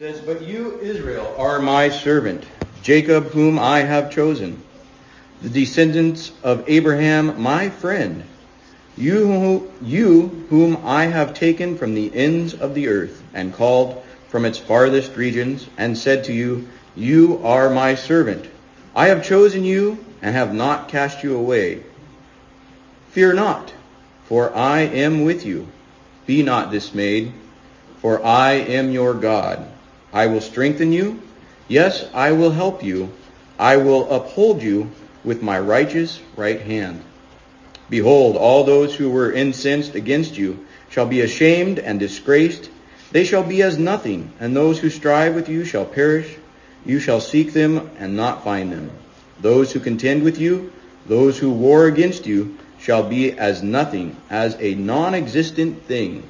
says, But you, Israel, are my servant, Jacob, whom I have chosen, the descendants of Abraham, my friend, you, you whom I have taken from the ends of the earth and called from its farthest regions, and said to you, You are my servant. I have chosen you and have not cast you away. Fear not, for I am with you. Be not dismayed, for I am your God. I will strengthen you. Yes, I will help you. I will uphold you with my righteous right hand. Behold, all those who were incensed against you shall be ashamed and disgraced. They shall be as nothing, and those who strive with you shall perish. You shall seek them and not find them. Those who contend with you, those who war against you, shall be as nothing, as a non-existent thing.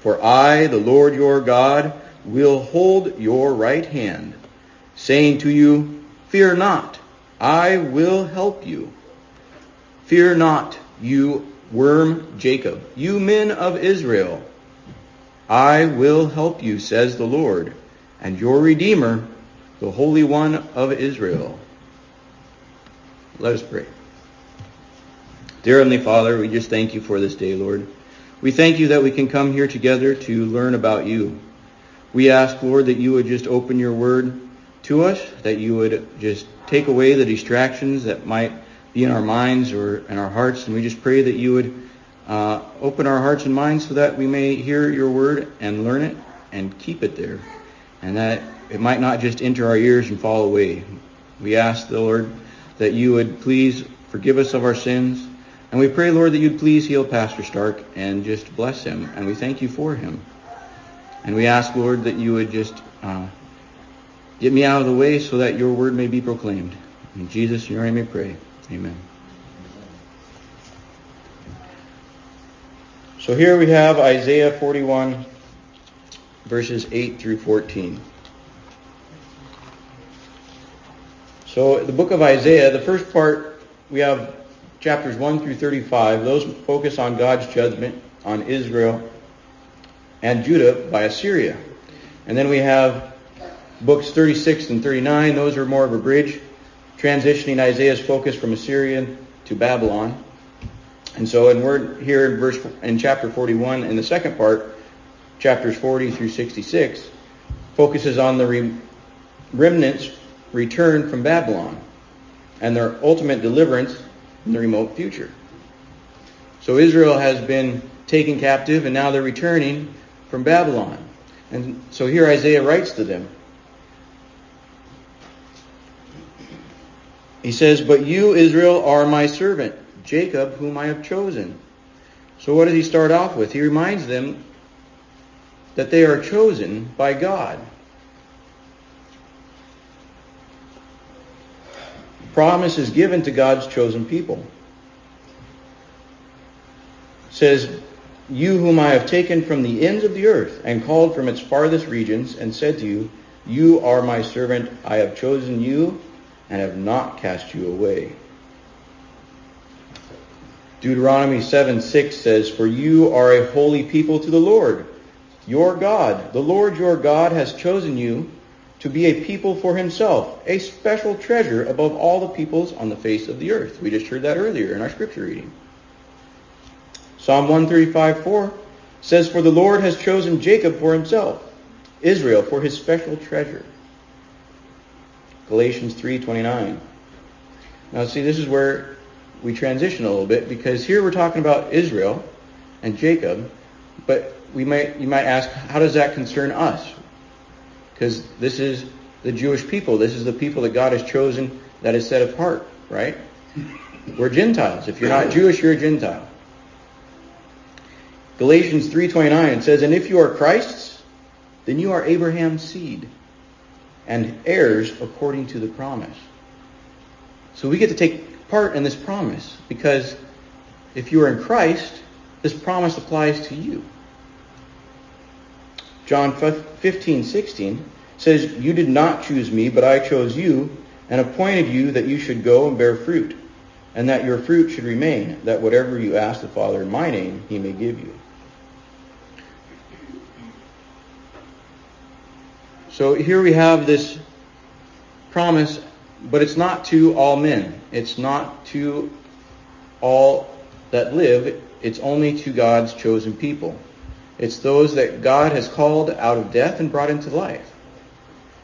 For I, the Lord your God, will hold your right hand, saying to you, Fear not, I will help you. Fear not, you worm Jacob, you men of Israel. I will help you, says the Lord, and your Redeemer, the Holy One of Israel. Let us pray. Dear Heavenly Father, we just thank you for this day, Lord. We thank you that we can come here together to learn about you. We ask, Lord, that you would just open your word to us, that you would just take away the distractions that might be in our minds or in our hearts. And we just pray that you would uh, open our hearts and minds so that we may hear your word and learn it and keep it there. And that it might not just enter our ears and fall away. We ask the Lord that you would please forgive us of our sins. And we pray, Lord, that you'd please heal Pastor Stark and just bless him. And we thank you for him. And we ask, Lord, that you would just uh, get me out of the way so that your word may be proclaimed. In Jesus, your name we pray. Amen. So here we have Isaiah 41, verses 8 through 14. So the book of Isaiah, the first part, we have chapters 1 through 35. Those focus on God's judgment on Israel and Judah by Assyria. And then we have books 36 and 39. Those are more of a bridge, transitioning Isaiah's focus from Assyrian to Babylon. And so, and we're here in verse in chapter 41 in the second part, chapters 40 through 66, focuses on the re- remnants return from Babylon and their ultimate deliverance in the remote future. So Israel has been taken captive and now they're returning from Babylon. And so here Isaiah writes to them. He says, But you, Israel, are my servant, Jacob, whom I have chosen. So what does he start off with? He reminds them that they are chosen by God. Promise is given to God's chosen people. It says, you whom I have taken from the ends of the earth and called from its farthest regions and said to you, You are my servant, I have chosen you and have not cast you away. Deuteronomy 7 6 says, For you are a holy people to the Lord, your God. The Lord your God has chosen you to be a people for himself, a special treasure above all the peoples on the face of the earth. We just heard that earlier in our scripture reading. Psalm 135, 4 says, For the Lord has chosen Jacob for himself, Israel for his special treasure. Galatians 3:29. Now see, this is where we transition a little bit because here we're talking about Israel and Jacob, but we might you might ask, how does that concern us? Because this is the Jewish people. This is the people that God has chosen that is set apart, right? We're Gentiles. If you're not Jewish, you're a Gentile. Galatians 3:29 says, "And if you are Christ's, then you are Abraham's seed and heirs according to the promise." So we get to take part in this promise because if you are in Christ, this promise applies to you. John 15:16 says, "You did not choose me, but I chose you and appointed you that you should go and bear fruit, and that your fruit should remain, that whatever you ask the Father in my name, he may give you." So here we have this promise, but it's not to all men. It's not to all that live. It's only to God's chosen people. It's those that God has called out of death and brought into life.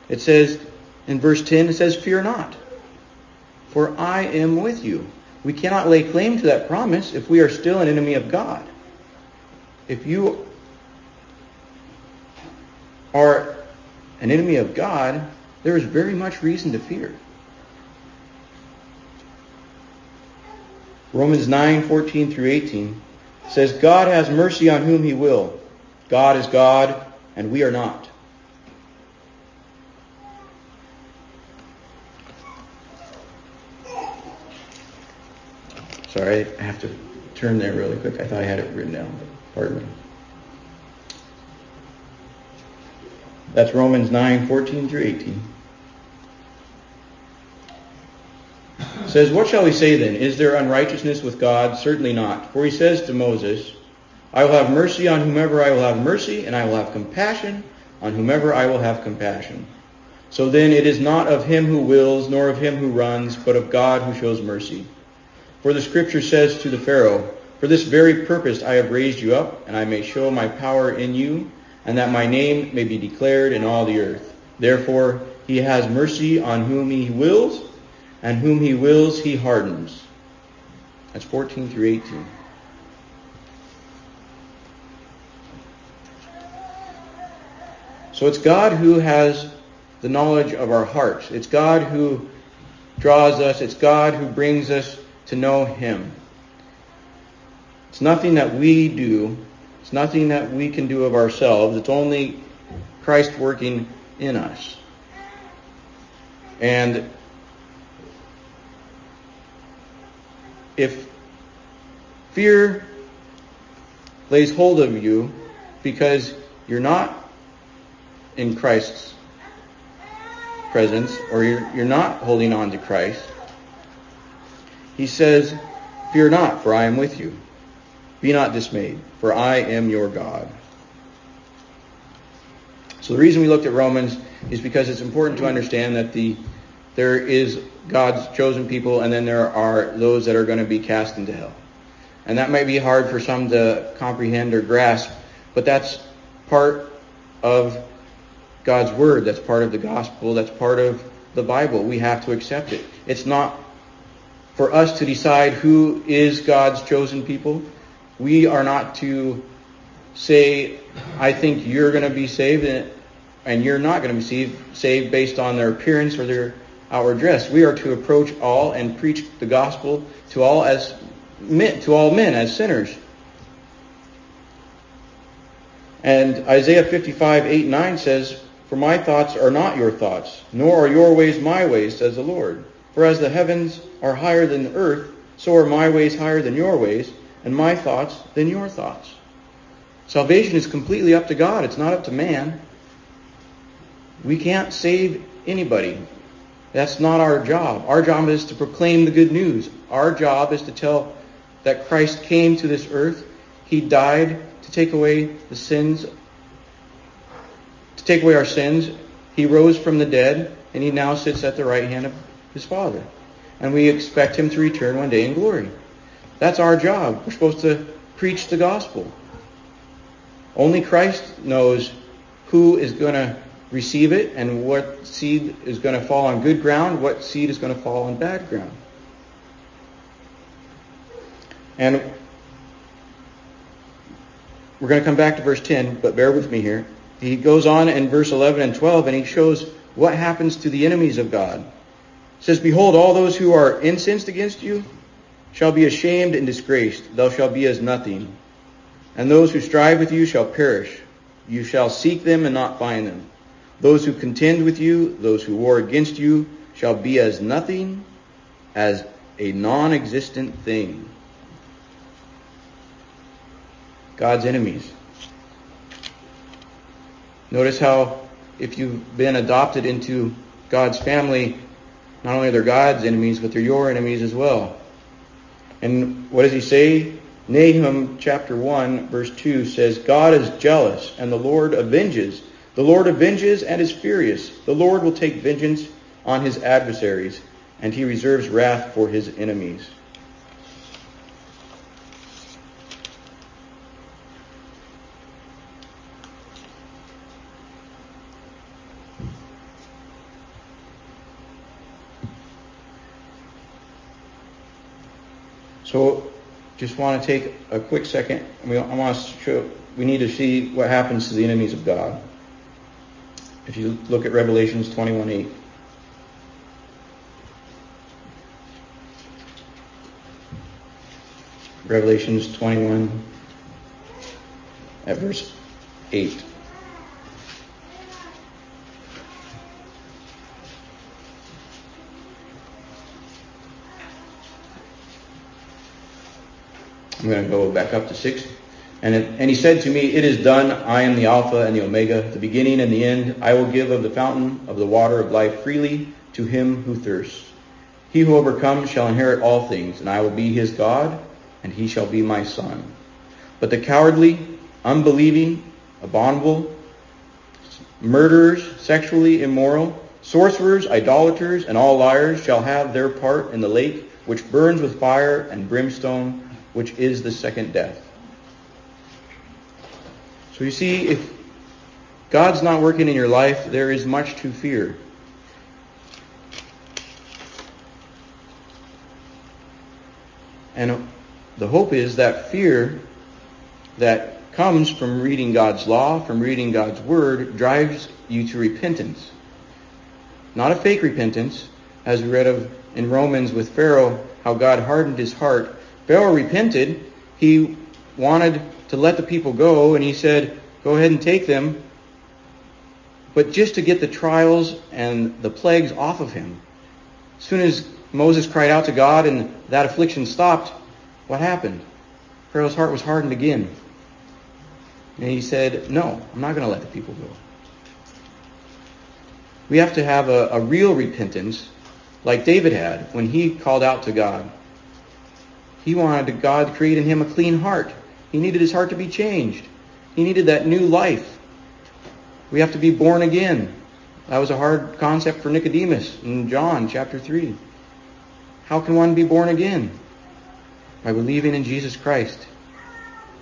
It says in verse 10, it says, Fear not, for I am with you. We cannot lay claim to that promise if we are still an enemy of God. If you are an enemy of God, there is very much reason to fear. Romans 9, 14 through 18 says, God has mercy on whom he will. God is God, and we are not. Sorry, I have to turn there really quick. I thought I had it written down. Pardon me. That's Romans 9, 14 through 18. It says, What shall we say then? Is there unrighteousness with God? Certainly not. For he says to Moses, I will have mercy on whomever I will have mercy, and I will have compassion on whomever I will have compassion. So then it is not of him who wills, nor of him who runs, but of God who shows mercy. For the scripture says to the Pharaoh, For this very purpose I have raised you up, and I may show my power in you, and that my name may be declared in all the earth. Therefore he has mercy on whom he wills, and whom he wills he hardens. That's 14 through 18. So it's God who has the knowledge of our hearts. It's God who draws us. It's God who brings us to know Him. It's nothing that we do. It's nothing that we can do of ourselves. It's only Christ working in us. And if fear lays hold of you because you're not in Christ's presence or you're, you're not holding on to Christ, he says, Fear not, for I am with you. Be not dismayed, for I am your God. So the reason we looked at Romans is because it's important to understand that the there is God's chosen people and then there are those that are going to be cast into hell. And that might be hard for some to comprehend or grasp, but that's part of God's word. That's part of the gospel. That's part of the Bible. We have to accept it. It's not for us to decide who is God's chosen people. We are not to say, I think you're going to be saved and you're not going to be saved based on their appearance or their outward dress. We are to approach all and preach the gospel to all as to all men as sinners. And Isaiah 55, 8, 9 says, For my thoughts are not your thoughts, nor are your ways my ways, says the Lord. For as the heavens are higher than the earth, so are my ways higher than your ways, and my thoughts than your thoughts. Salvation is completely up to God. It's not up to man. We can't save anybody. That's not our job. Our job is to proclaim the good news. Our job is to tell that Christ came to this earth. He died to take away the sins, to take away our sins. He rose from the dead, and he now sits at the right hand of his Father. And we expect him to return one day in glory. That's our job. We're supposed to preach the gospel. Only Christ knows who is going to receive it and what seed is going to fall on good ground, what seed is going to fall on bad ground. And we're going to come back to verse 10, but bear with me here. He goes on in verse 11 and 12 and he shows what happens to the enemies of God. It says, Behold, all those who are incensed against you shall be ashamed and disgraced. Thou shalt be as nothing. And those who strive with you shall perish. You shall seek them and not find them. Those who contend with you, those who war against you, shall be as nothing, as a non-existent thing. God's enemies. Notice how if you've been adopted into God's family, not only are they God's enemies, but they're your enemies as well. And what does he say? Nahum chapter 1 verse 2 says, God is jealous and the Lord avenges The Lord avenges and is furious. The Lord will take vengeance on his adversaries, and he reserves wrath for his enemies. So just want to take a quick second. We, I want to show, we need to see what happens to the enemies of God. If you look at Revelations 21:8. Revelations 21 at verse 8. I'm going to go back up to 6. And, and he said to me, It is done. I am the Alpha and the Omega, the beginning and the end. I will give of the fountain of the water of life freely to him who thirsts. He who overcomes shall inherit all things, and I will be his God, and he shall be my son. But the cowardly, unbelieving, abominable, murderers, sexually immoral, sorcerers, idolaters, and all liars shall have their part in the lake which burns with fire and brimstone, which is the second death. So you see, if God's not working in your life, there is much to fear. And the hope is that fear that comes from reading God's law, from reading God's word, drives you to repentance. Not a fake repentance, as we read of in Romans with Pharaoh, how God hardened his heart. Pharaoh repented. He wanted to let the people go, and he said, Go ahead and take them. But just to get the trials and the plagues off of him. As soon as Moses cried out to God and that affliction stopped, what happened? Pharaoh's heart was hardened again. And he said, No, I'm not going to let the people go. We have to have a, a real repentance like David had when he called out to God. He wanted God to create in him a clean heart. He needed his heart to be changed. He needed that new life. We have to be born again. That was a hard concept for Nicodemus in John chapter 3. How can one be born again? By believing in Jesus Christ,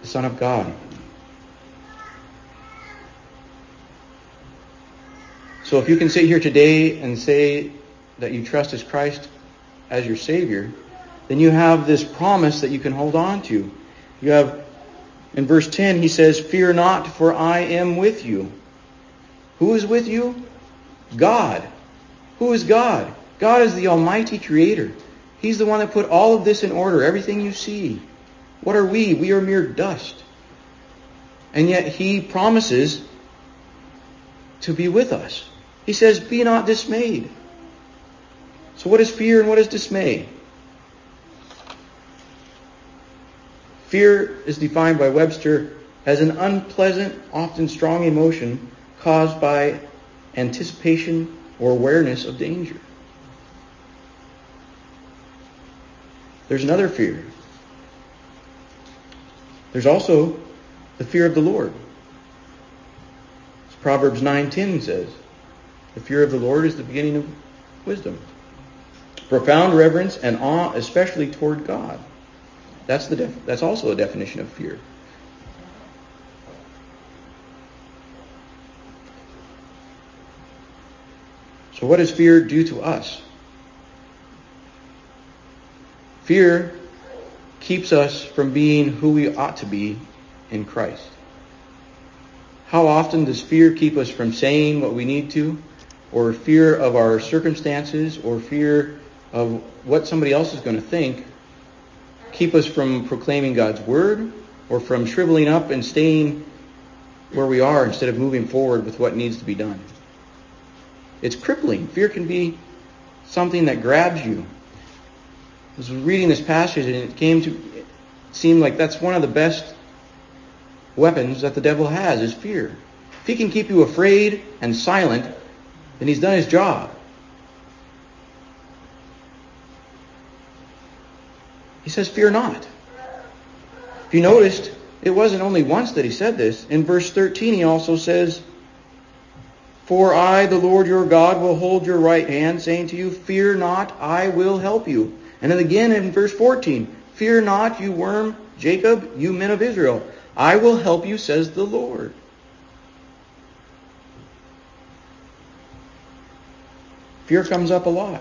the Son of God. So if you can sit here today and say that you trust as Christ as your Savior, then you have this promise that you can hold on to. You have, in verse 10, he says, Fear not, for I am with you. Who is with you? God. Who is God? God is the Almighty Creator. He's the one that put all of this in order, everything you see. What are we? We are mere dust. And yet He promises to be with us. He says, Be not dismayed. So, what is fear and what is dismay? Fear is defined by Webster as an unpleasant, often strong emotion caused by anticipation or awareness of danger. There's another fear. There's also the fear of the Lord. Proverbs 9:10 says, "The fear of the Lord is the beginning of wisdom." Profound reverence and awe, especially toward God. That's the def- that's also a definition of fear. So what does fear do to us? Fear keeps us from being who we ought to be in Christ. How often does fear keep us from saying what we need to, or fear of our circumstances, or fear of what somebody else is going to think, keep us from proclaiming God's word, or from shriveling up and staying where we are instead of moving forward with what needs to be done? It's crippling. Fear can be something that grabs you I was reading this passage and it came to seem like that's one of the best weapons that the devil has is fear. If he can keep you afraid and silent, then he's done his job. He says, Fear not. If you noticed, it wasn't only once that he said this. In verse 13, he also says, For I, the Lord your God, will hold your right hand, saying to you, Fear not, I will help you. And then again in verse 14, Fear not, you worm Jacob, you men of Israel. I will help you, says the Lord. Fear comes up a lot.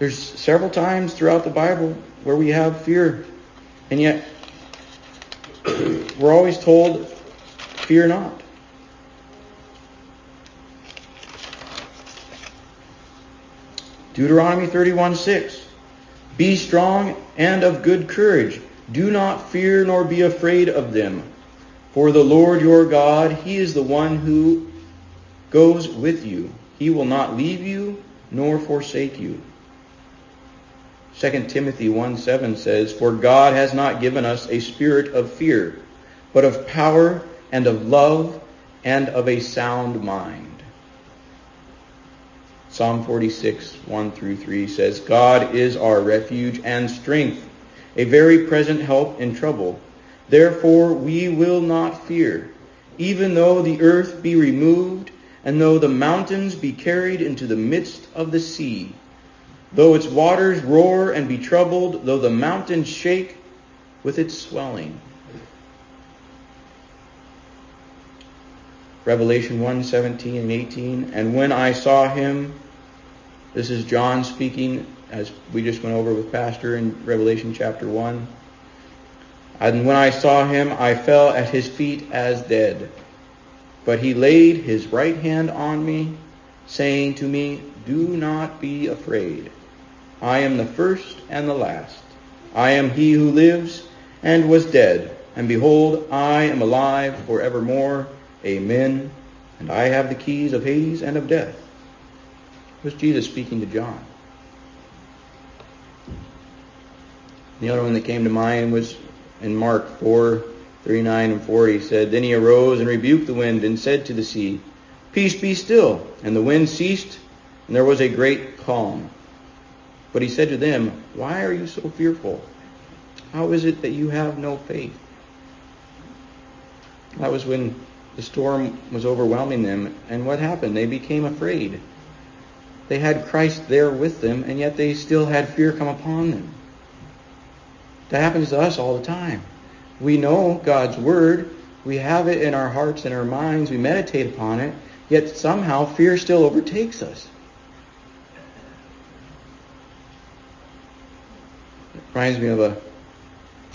There's several times throughout the Bible where we have fear, and yet we're always told, fear not. Deuteronomy 31:6 Be strong and of good courage. Do not fear nor be afraid of them. For the Lord your God, He is the one who goes with you. He will not leave you nor forsake you. 2 Timothy 1 7 says, For God has not given us a spirit of fear, but of power and of love and of a sound mind. Psalm 46, 1 through 3 says, God is our refuge and strength, a very present help in trouble. Therefore we will not fear, even though the earth be removed, and though the mountains be carried into the midst of the sea, though its waters roar and be troubled, though the mountains shake with its swelling. Revelation 1, 17 and 18. And when I saw him, this is John speaking as we just went over with Pastor in Revelation chapter 1. And when I saw him, I fell at his feet as dead. But he laid his right hand on me, saying to me, Do not be afraid. I am the first and the last. I am he who lives and was dead. And behold, I am alive forevermore. Amen. And I have the keys of Hades and of death. Was Jesus speaking to John. The other one that came to mind was in Mark 4, 39 and 40. He said, Then he arose and rebuked the wind and said to the sea, Peace be still. And the wind ceased, and there was a great calm. But he said to them, Why are you so fearful? How is it that you have no faith? That was when the storm was overwhelming them. And what happened? They became afraid. They had Christ there with them, and yet they still had fear come upon them. That happens to us all the time. We know God's Word. We have it in our hearts and our minds. We meditate upon it. Yet somehow fear still overtakes us. Reminds me of a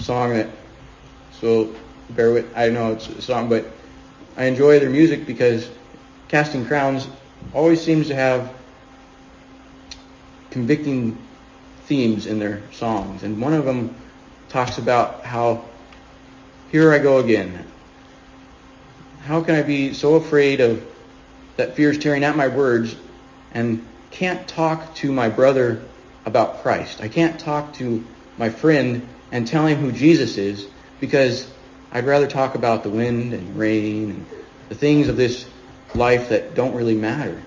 song that, so bear with, I know it's a song, but I enjoy their music because Casting Crowns always seems to have convicting themes in their songs. And one of them talks about how, here I go again. How can I be so afraid of that fear is tearing at my words and can't talk to my brother about Christ? I can't talk to my friend and tell him who Jesus is because I'd rather talk about the wind and rain and the things of this life that don't really matter.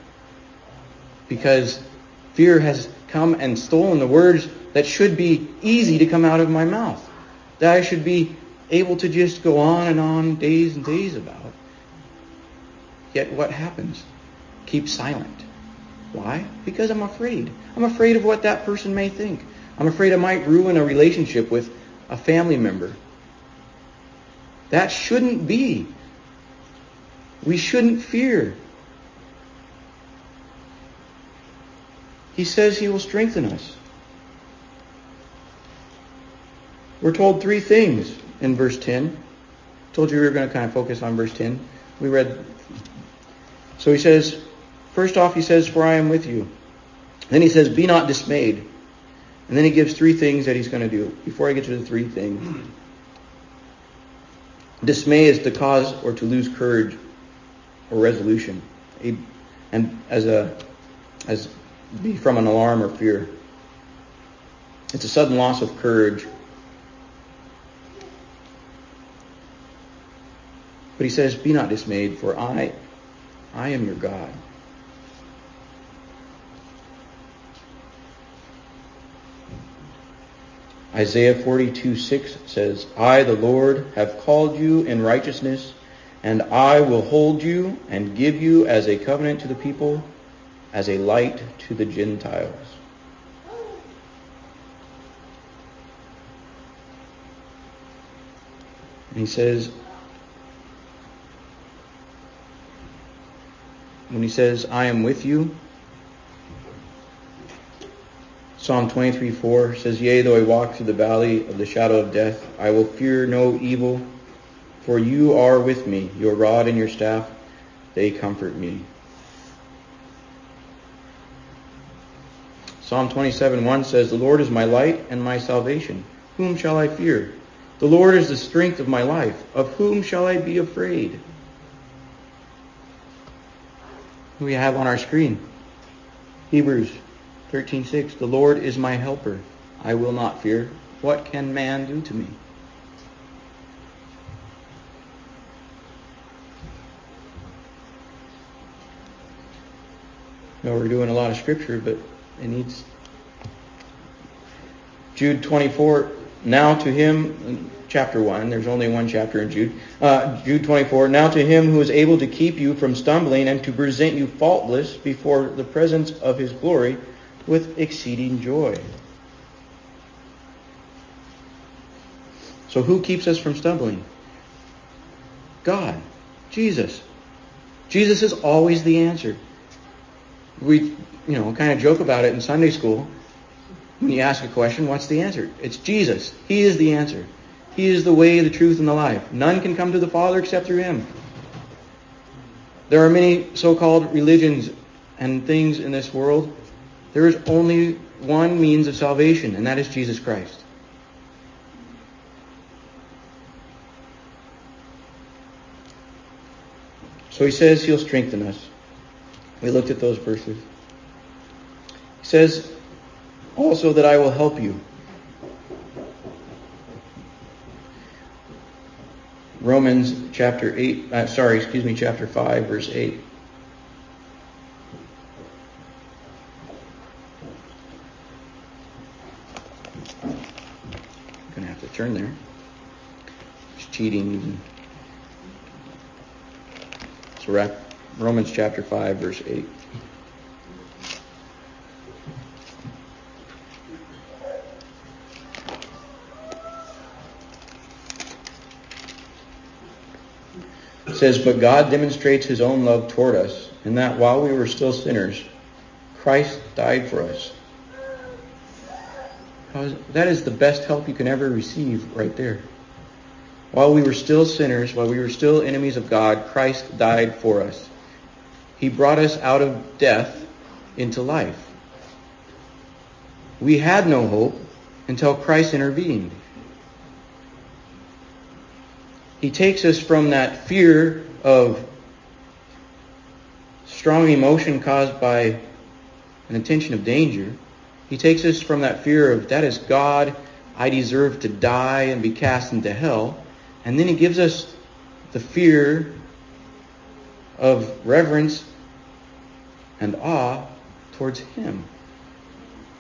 Because fear has come and stolen the words that should be easy to come out of my mouth. That I should be able to just go on and on days and days about. Yet what happens? Keep silent. Why? Because I'm afraid. I'm afraid of what that person may think. I'm afraid I might ruin a relationship with a family member that shouldn't be. We shouldn't fear. He says he will strengthen us. We're told three things in verse 10. I told you we were going to kind of focus on verse 10. We read. So he says, first off, he says, For I am with you. Then he says, Be not dismayed. And then he gives three things that he's going to do. Before I get to the three things, Dismay is to cause or to lose courage or resolution, and as a as be from an alarm or fear. It's a sudden loss of courage. But he says, Be not dismayed, for I I am your God. Isaiah 42:6 says, I, the Lord, have called you in righteousness And I will hold you and give you as a covenant to the people, as a light to the Gentiles. And he says, when he says, I am with you, Psalm 23, 4 says, Yea, though I walk through the valley of the shadow of death, I will fear no evil, for you are with me. Your rod and your staff, they comfort me. Psalm 27, 1 says, The Lord is my light and my salvation. Whom shall I fear? The Lord is the strength of my life. Of whom shall I be afraid? We have on our screen Hebrews 13:6 The Lord is my helper. I will not fear. What can man do to me? No, we're doing a lot of scripture, but it needs Jude 24 now to him, chapter 1, there's only one chapter in Jude. Uh, Jude 24, now to him who is able to keep you from stumbling and to present you faultless before the presence of his glory with exceeding joy. So who keeps us from stumbling? God. Jesus. Jesus is always the answer. We, you know, kind of joke about it in Sunday school. When you ask a question, what's the answer? It's Jesus. He is the answer. He is the way, the truth, and the life. None can come to the Father except through Him. There are many so-called religions and things in this world. There is only one means of salvation, and that is Jesus Christ. So he says he'll strengthen us. We looked at those verses. He says, also that I will help you. Romans chapter 8, uh, sorry, excuse me, chapter 5, verse 8. I'm going to have to turn there. It's cheating. So we're Romans chapter 5, verse 8. says, But God demonstrates his own love toward us, in that while we were still sinners, Christ died for us. That is the best help you can ever receive right there. While we were still sinners, while we were still enemies of God, Christ died for us. He brought us out of death into life. We had no hope until Christ intervened. He takes us from that fear of strong emotion caused by an intention of danger. He takes us from that fear of that is God, I deserve to die and be cast into hell. And then he gives us the fear of reverence and awe towards him.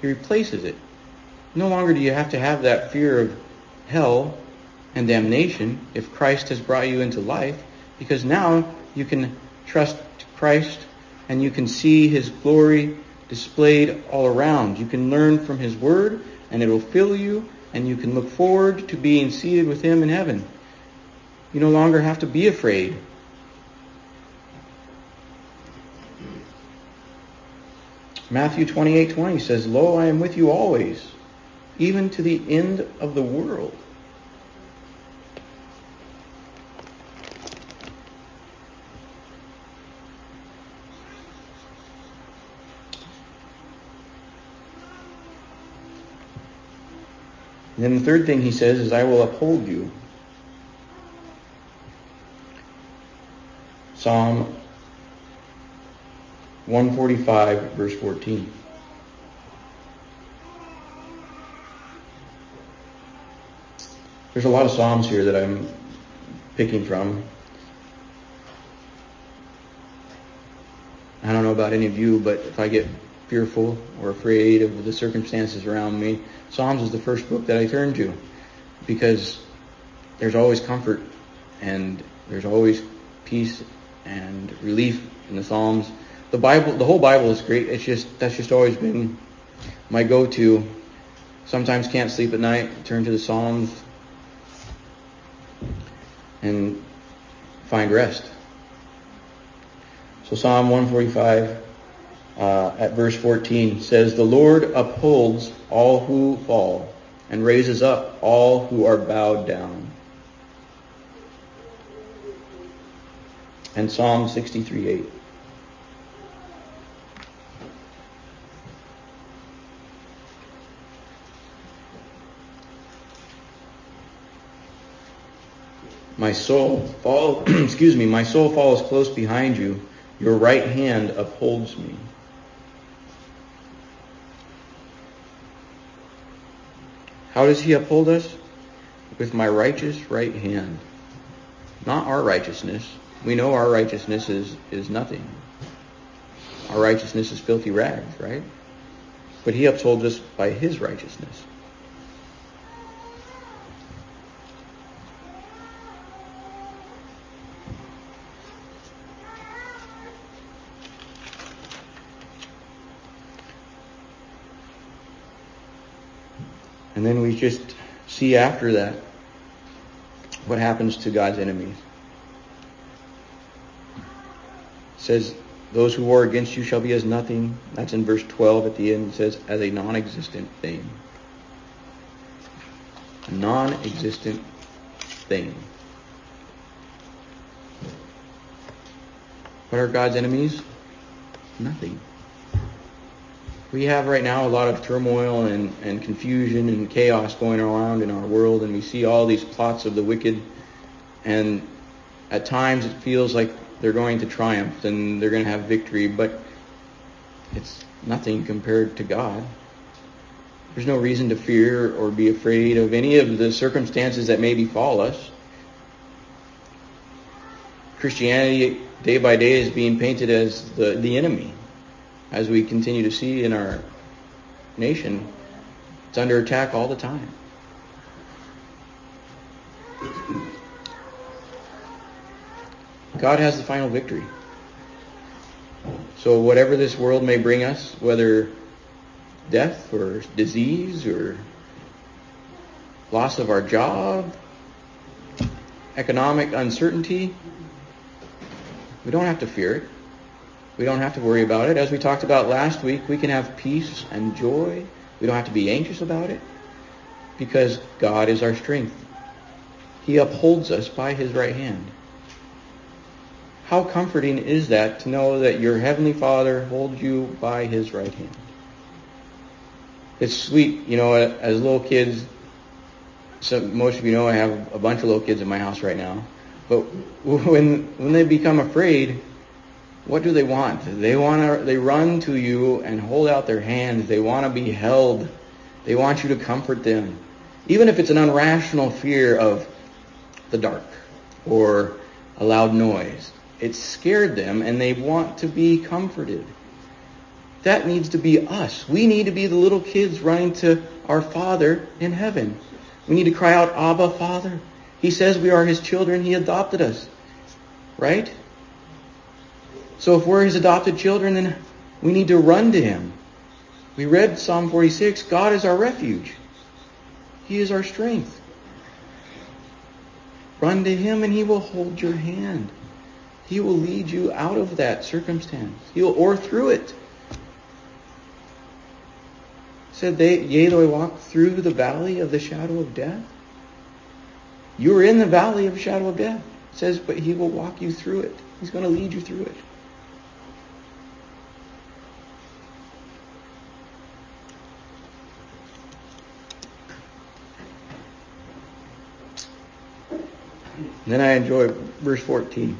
He replaces it. No longer do you have to have that fear of hell and damnation if Christ has brought you into life, because now you can trust Christ and you can see his glory displayed all around. You can learn from his word and it will fill you and you can look forward to being seated with him in heaven. You no longer have to be afraid. Matthew 28, 20 says, Lo, I am with you always, even to the end of the world. And then the third thing he says is, I will uphold you. Psalm 145, verse 14. There's a lot of Psalms here that I'm picking from. I don't know about any of you, but if I get fearful or afraid of the circumstances around me, Psalms is the first book that I turn to because there's always comfort and there's always peace and relief in the Psalms. The Bible, the whole Bible is great. It's just that's just always been my go-to. Sometimes can't sleep at night, turn to the Psalms and find rest. So Psalm 145 uh, at verse 14 says, The Lord upholds all who fall and raises up all who are bowed down. And Psalm 63 8. My soul fall excuse me, my soul falls close behind you. Your right hand upholds me. How does he uphold us? With my righteous right hand. Not our righteousness. We know our righteousness is, is nothing. Our righteousness is filthy rags, right? But he upholds us by his righteousness. Just see after that what happens to God's enemies. It says, those who war against you shall be as nothing. That's in verse 12 at the end. It says, as a non-existent thing. A non-existent thing. What are God's enemies? Nothing we have right now a lot of turmoil and, and confusion and chaos going around in our world, and we see all these plots of the wicked, and at times it feels like they're going to triumph and they're going to have victory, but it's nothing compared to God. There's no reason to fear or be afraid of any of the circumstances that may befall us. Christianity, day by day, is being painted as the, the enemy as we continue to see in our nation, it's under attack all the time. God has the final victory. So whatever this world may bring us, whether death or disease or loss of our job, economic uncertainty, we don't have to fear it. We don't have to worry about it. As we talked about last week, we can have peace and joy. We don't have to be anxious about it because God is our strength. He upholds us by his right hand. How comforting is that to know that your heavenly Father holds you by his right hand? It's sweet, you know, as little kids, so most of you know I have a bunch of little kids in my house right now. But when when they become afraid, what do they want? They want to, they run to you and hold out their hands. They want to be held. They want you to comfort them. Even if it's an irrational fear of the dark or a loud noise. It scared them and they want to be comforted. That needs to be us. We need to be the little kids running to our Father in heaven. We need to cry out, Abba, Father. He says we are His children. He adopted us. Right? So if we're his adopted children, then we need to run to him. We read Psalm 46, God is our refuge. He is our strength. Run to him and he will hold your hand. He will lead you out of that circumstance. He'll or through it. said they yea though I walk through the valley of the shadow of death. You are in the valley of the shadow of death. It says, but he will walk you through it. He's going to lead you through it. And then I enjoy verse 14.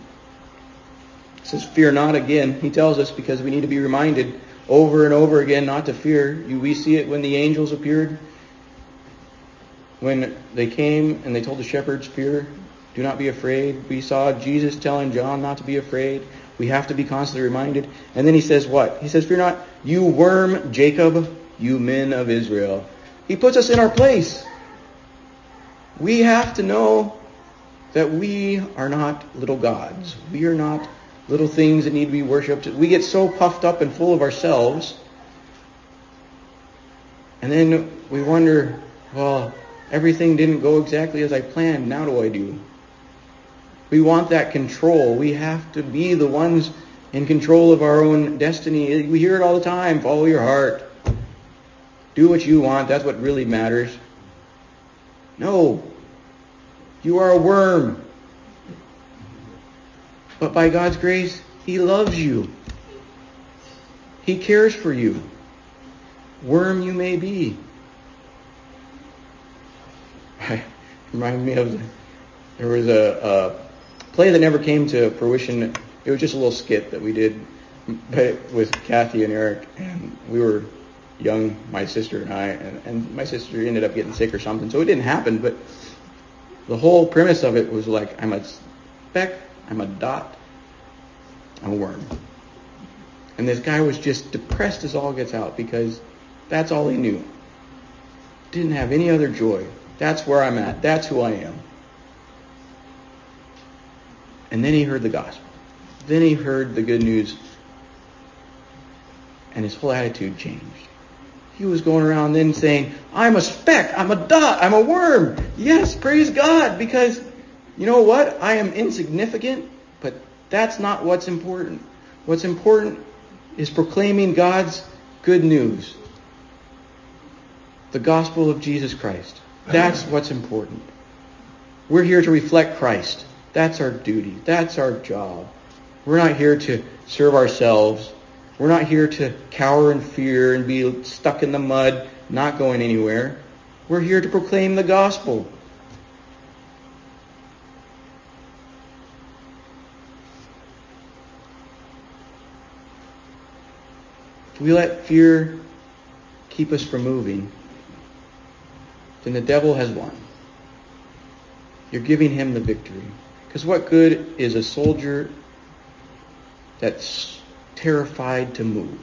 It says, Fear not again. He tells us because we need to be reminded over and over again not to fear. We see it when the angels appeared. When they came and they told the shepherds, Fear, do not be afraid. We saw Jesus telling John not to be afraid. We have to be constantly reminded. And then he says what? He says, Fear not, you worm Jacob, you men of Israel. He puts us in our place. We have to know that we are not little gods. We are not little things that need to be worshipped. We get so puffed up and full of ourselves. And then we wonder, well, everything didn't go exactly as I planned. Now do I do? We want that control. We have to be the ones in control of our own destiny. We hear it all the time. Follow your heart. Do what you want. That's what really matters. No. You are a worm. But by God's grace, He loves you. He cares for you. Worm you may be. Remind me of there was a, a play that never came to fruition. It was just a little skit that we did with Kathy and Eric, and we were young, my sister and I, and, and my sister ended up getting sick or something, so it didn't happen. But the whole premise of it was like, I'm a speck, I'm a dot, I'm a worm. And this guy was just depressed as all gets out because that's all he knew. Didn't have any other joy. That's where I'm at. That's who I am. And then he heard the gospel. Then he heard the good news. And his whole attitude changed. He was going around then saying, I'm a speck, I'm a dot, I'm a worm. Yes, praise God, because you know what? I am insignificant, but that's not what's important. What's important is proclaiming God's good news. The gospel of Jesus Christ. That's what's important. We're here to reflect Christ. That's our duty. That's our job. We're not here to serve ourselves. We're not here to cower in fear and be stuck in the mud, not going anywhere. We're here to proclaim the gospel. If we let fear keep us from moving, then the devil has won. You're giving him the victory. Because what good is a soldier that's terrified to move?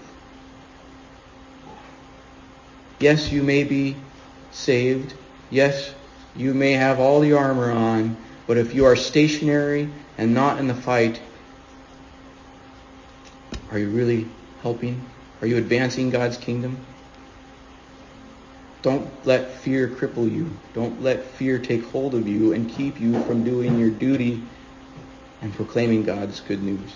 Yes, you may be saved. Yes, you may have all the armor on. But if you are stationary and not in the fight, are you really helping? Are you advancing God's kingdom? Don't let fear cripple you. Don't let fear take hold of you and keep you from doing your duty and proclaiming God's good news.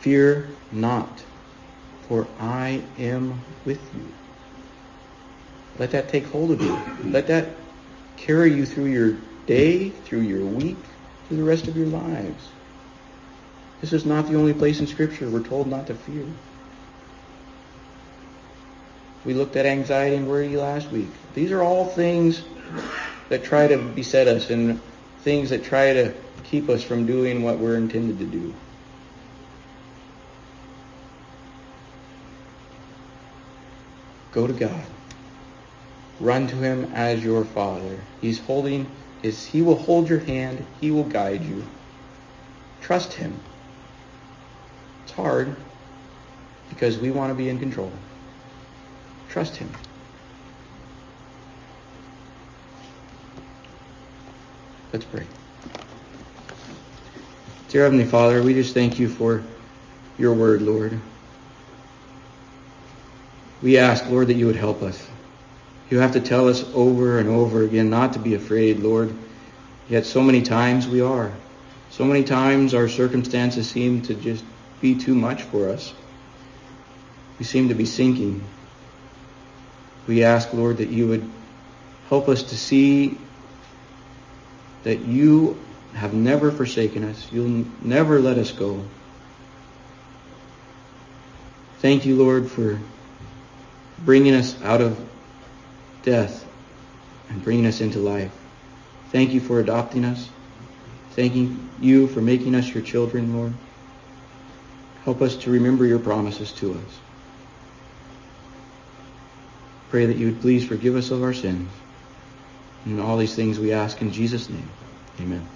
Fear not, for I am with you. Let that take hold of you. Let that carry you through your day, through your week, through the rest of your lives. This is not the only place in Scripture we're told not to fear. We looked at anxiety and worry last week. These are all things that try to beset us and things that try to keep us from doing what we're intended to do. Go to God. Run to him as your father. He's holding is he will hold your hand, he will guide you. Trust him. It's hard because we want to be in control. Trust him. Let's pray. Dear Heavenly Father, we just thank you for your word, Lord. We ask, Lord, that you would help us. You have to tell us over and over again not to be afraid, Lord. Yet so many times we are. So many times our circumstances seem to just be too much for us. We seem to be sinking. We ask, Lord, that you would help us to see that you have never forsaken us. You'll never let us go. Thank you, Lord, for bringing us out of death and bringing us into life. Thank you for adopting us. Thanking you for making us your children, Lord. Help us to remember your promises to us. Pray that you would please forgive us of our sins. And all these things we ask in Jesus' name. Amen.